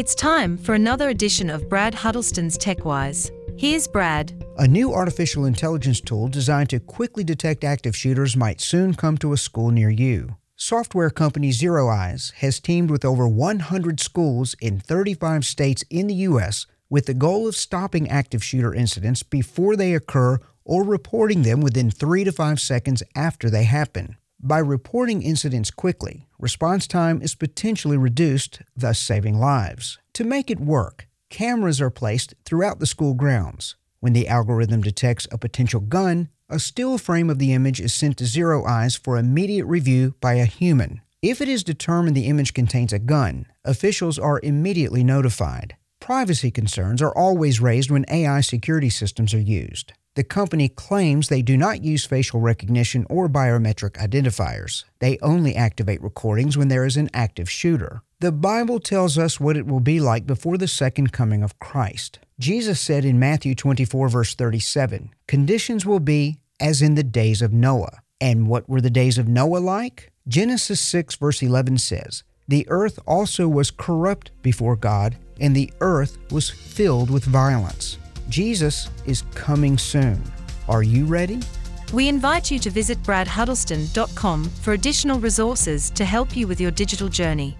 It's time for another edition of Brad Huddleston's TechWise. Here's Brad. A new artificial intelligence tool designed to quickly detect active shooters might soon come to a school near you. Software company ZeroEyes has teamed with over 100 schools in 35 states in the U.S. with the goal of stopping active shooter incidents before they occur or reporting them within three to five seconds after they happen. By reporting incidents quickly, response time is potentially reduced, thus saving lives. To make it work, cameras are placed throughout the school grounds. When the algorithm detects a potential gun, a still frame of the image is sent to ZeroEyes for immediate review by a human. If it is determined the image contains a gun, officials are immediately notified. Privacy concerns are always raised when AI security systems are used. The company claims they do not use facial recognition or biometric identifiers. They only activate recordings when there is an active shooter. The Bible tells us what it will be like before the second coming of Christ. Jesus said in Matthew 24, verse 37, conditions will be as in the days of Noah. And what were the days of Noah like? Genesis 6, verse 11 says, The earth also was corrupt before God, and the earth was filled with violence. Jesus is coming soon. Are you ready? We invite you to visit bradhuddleston.com for additional resources to help you with your digital journey.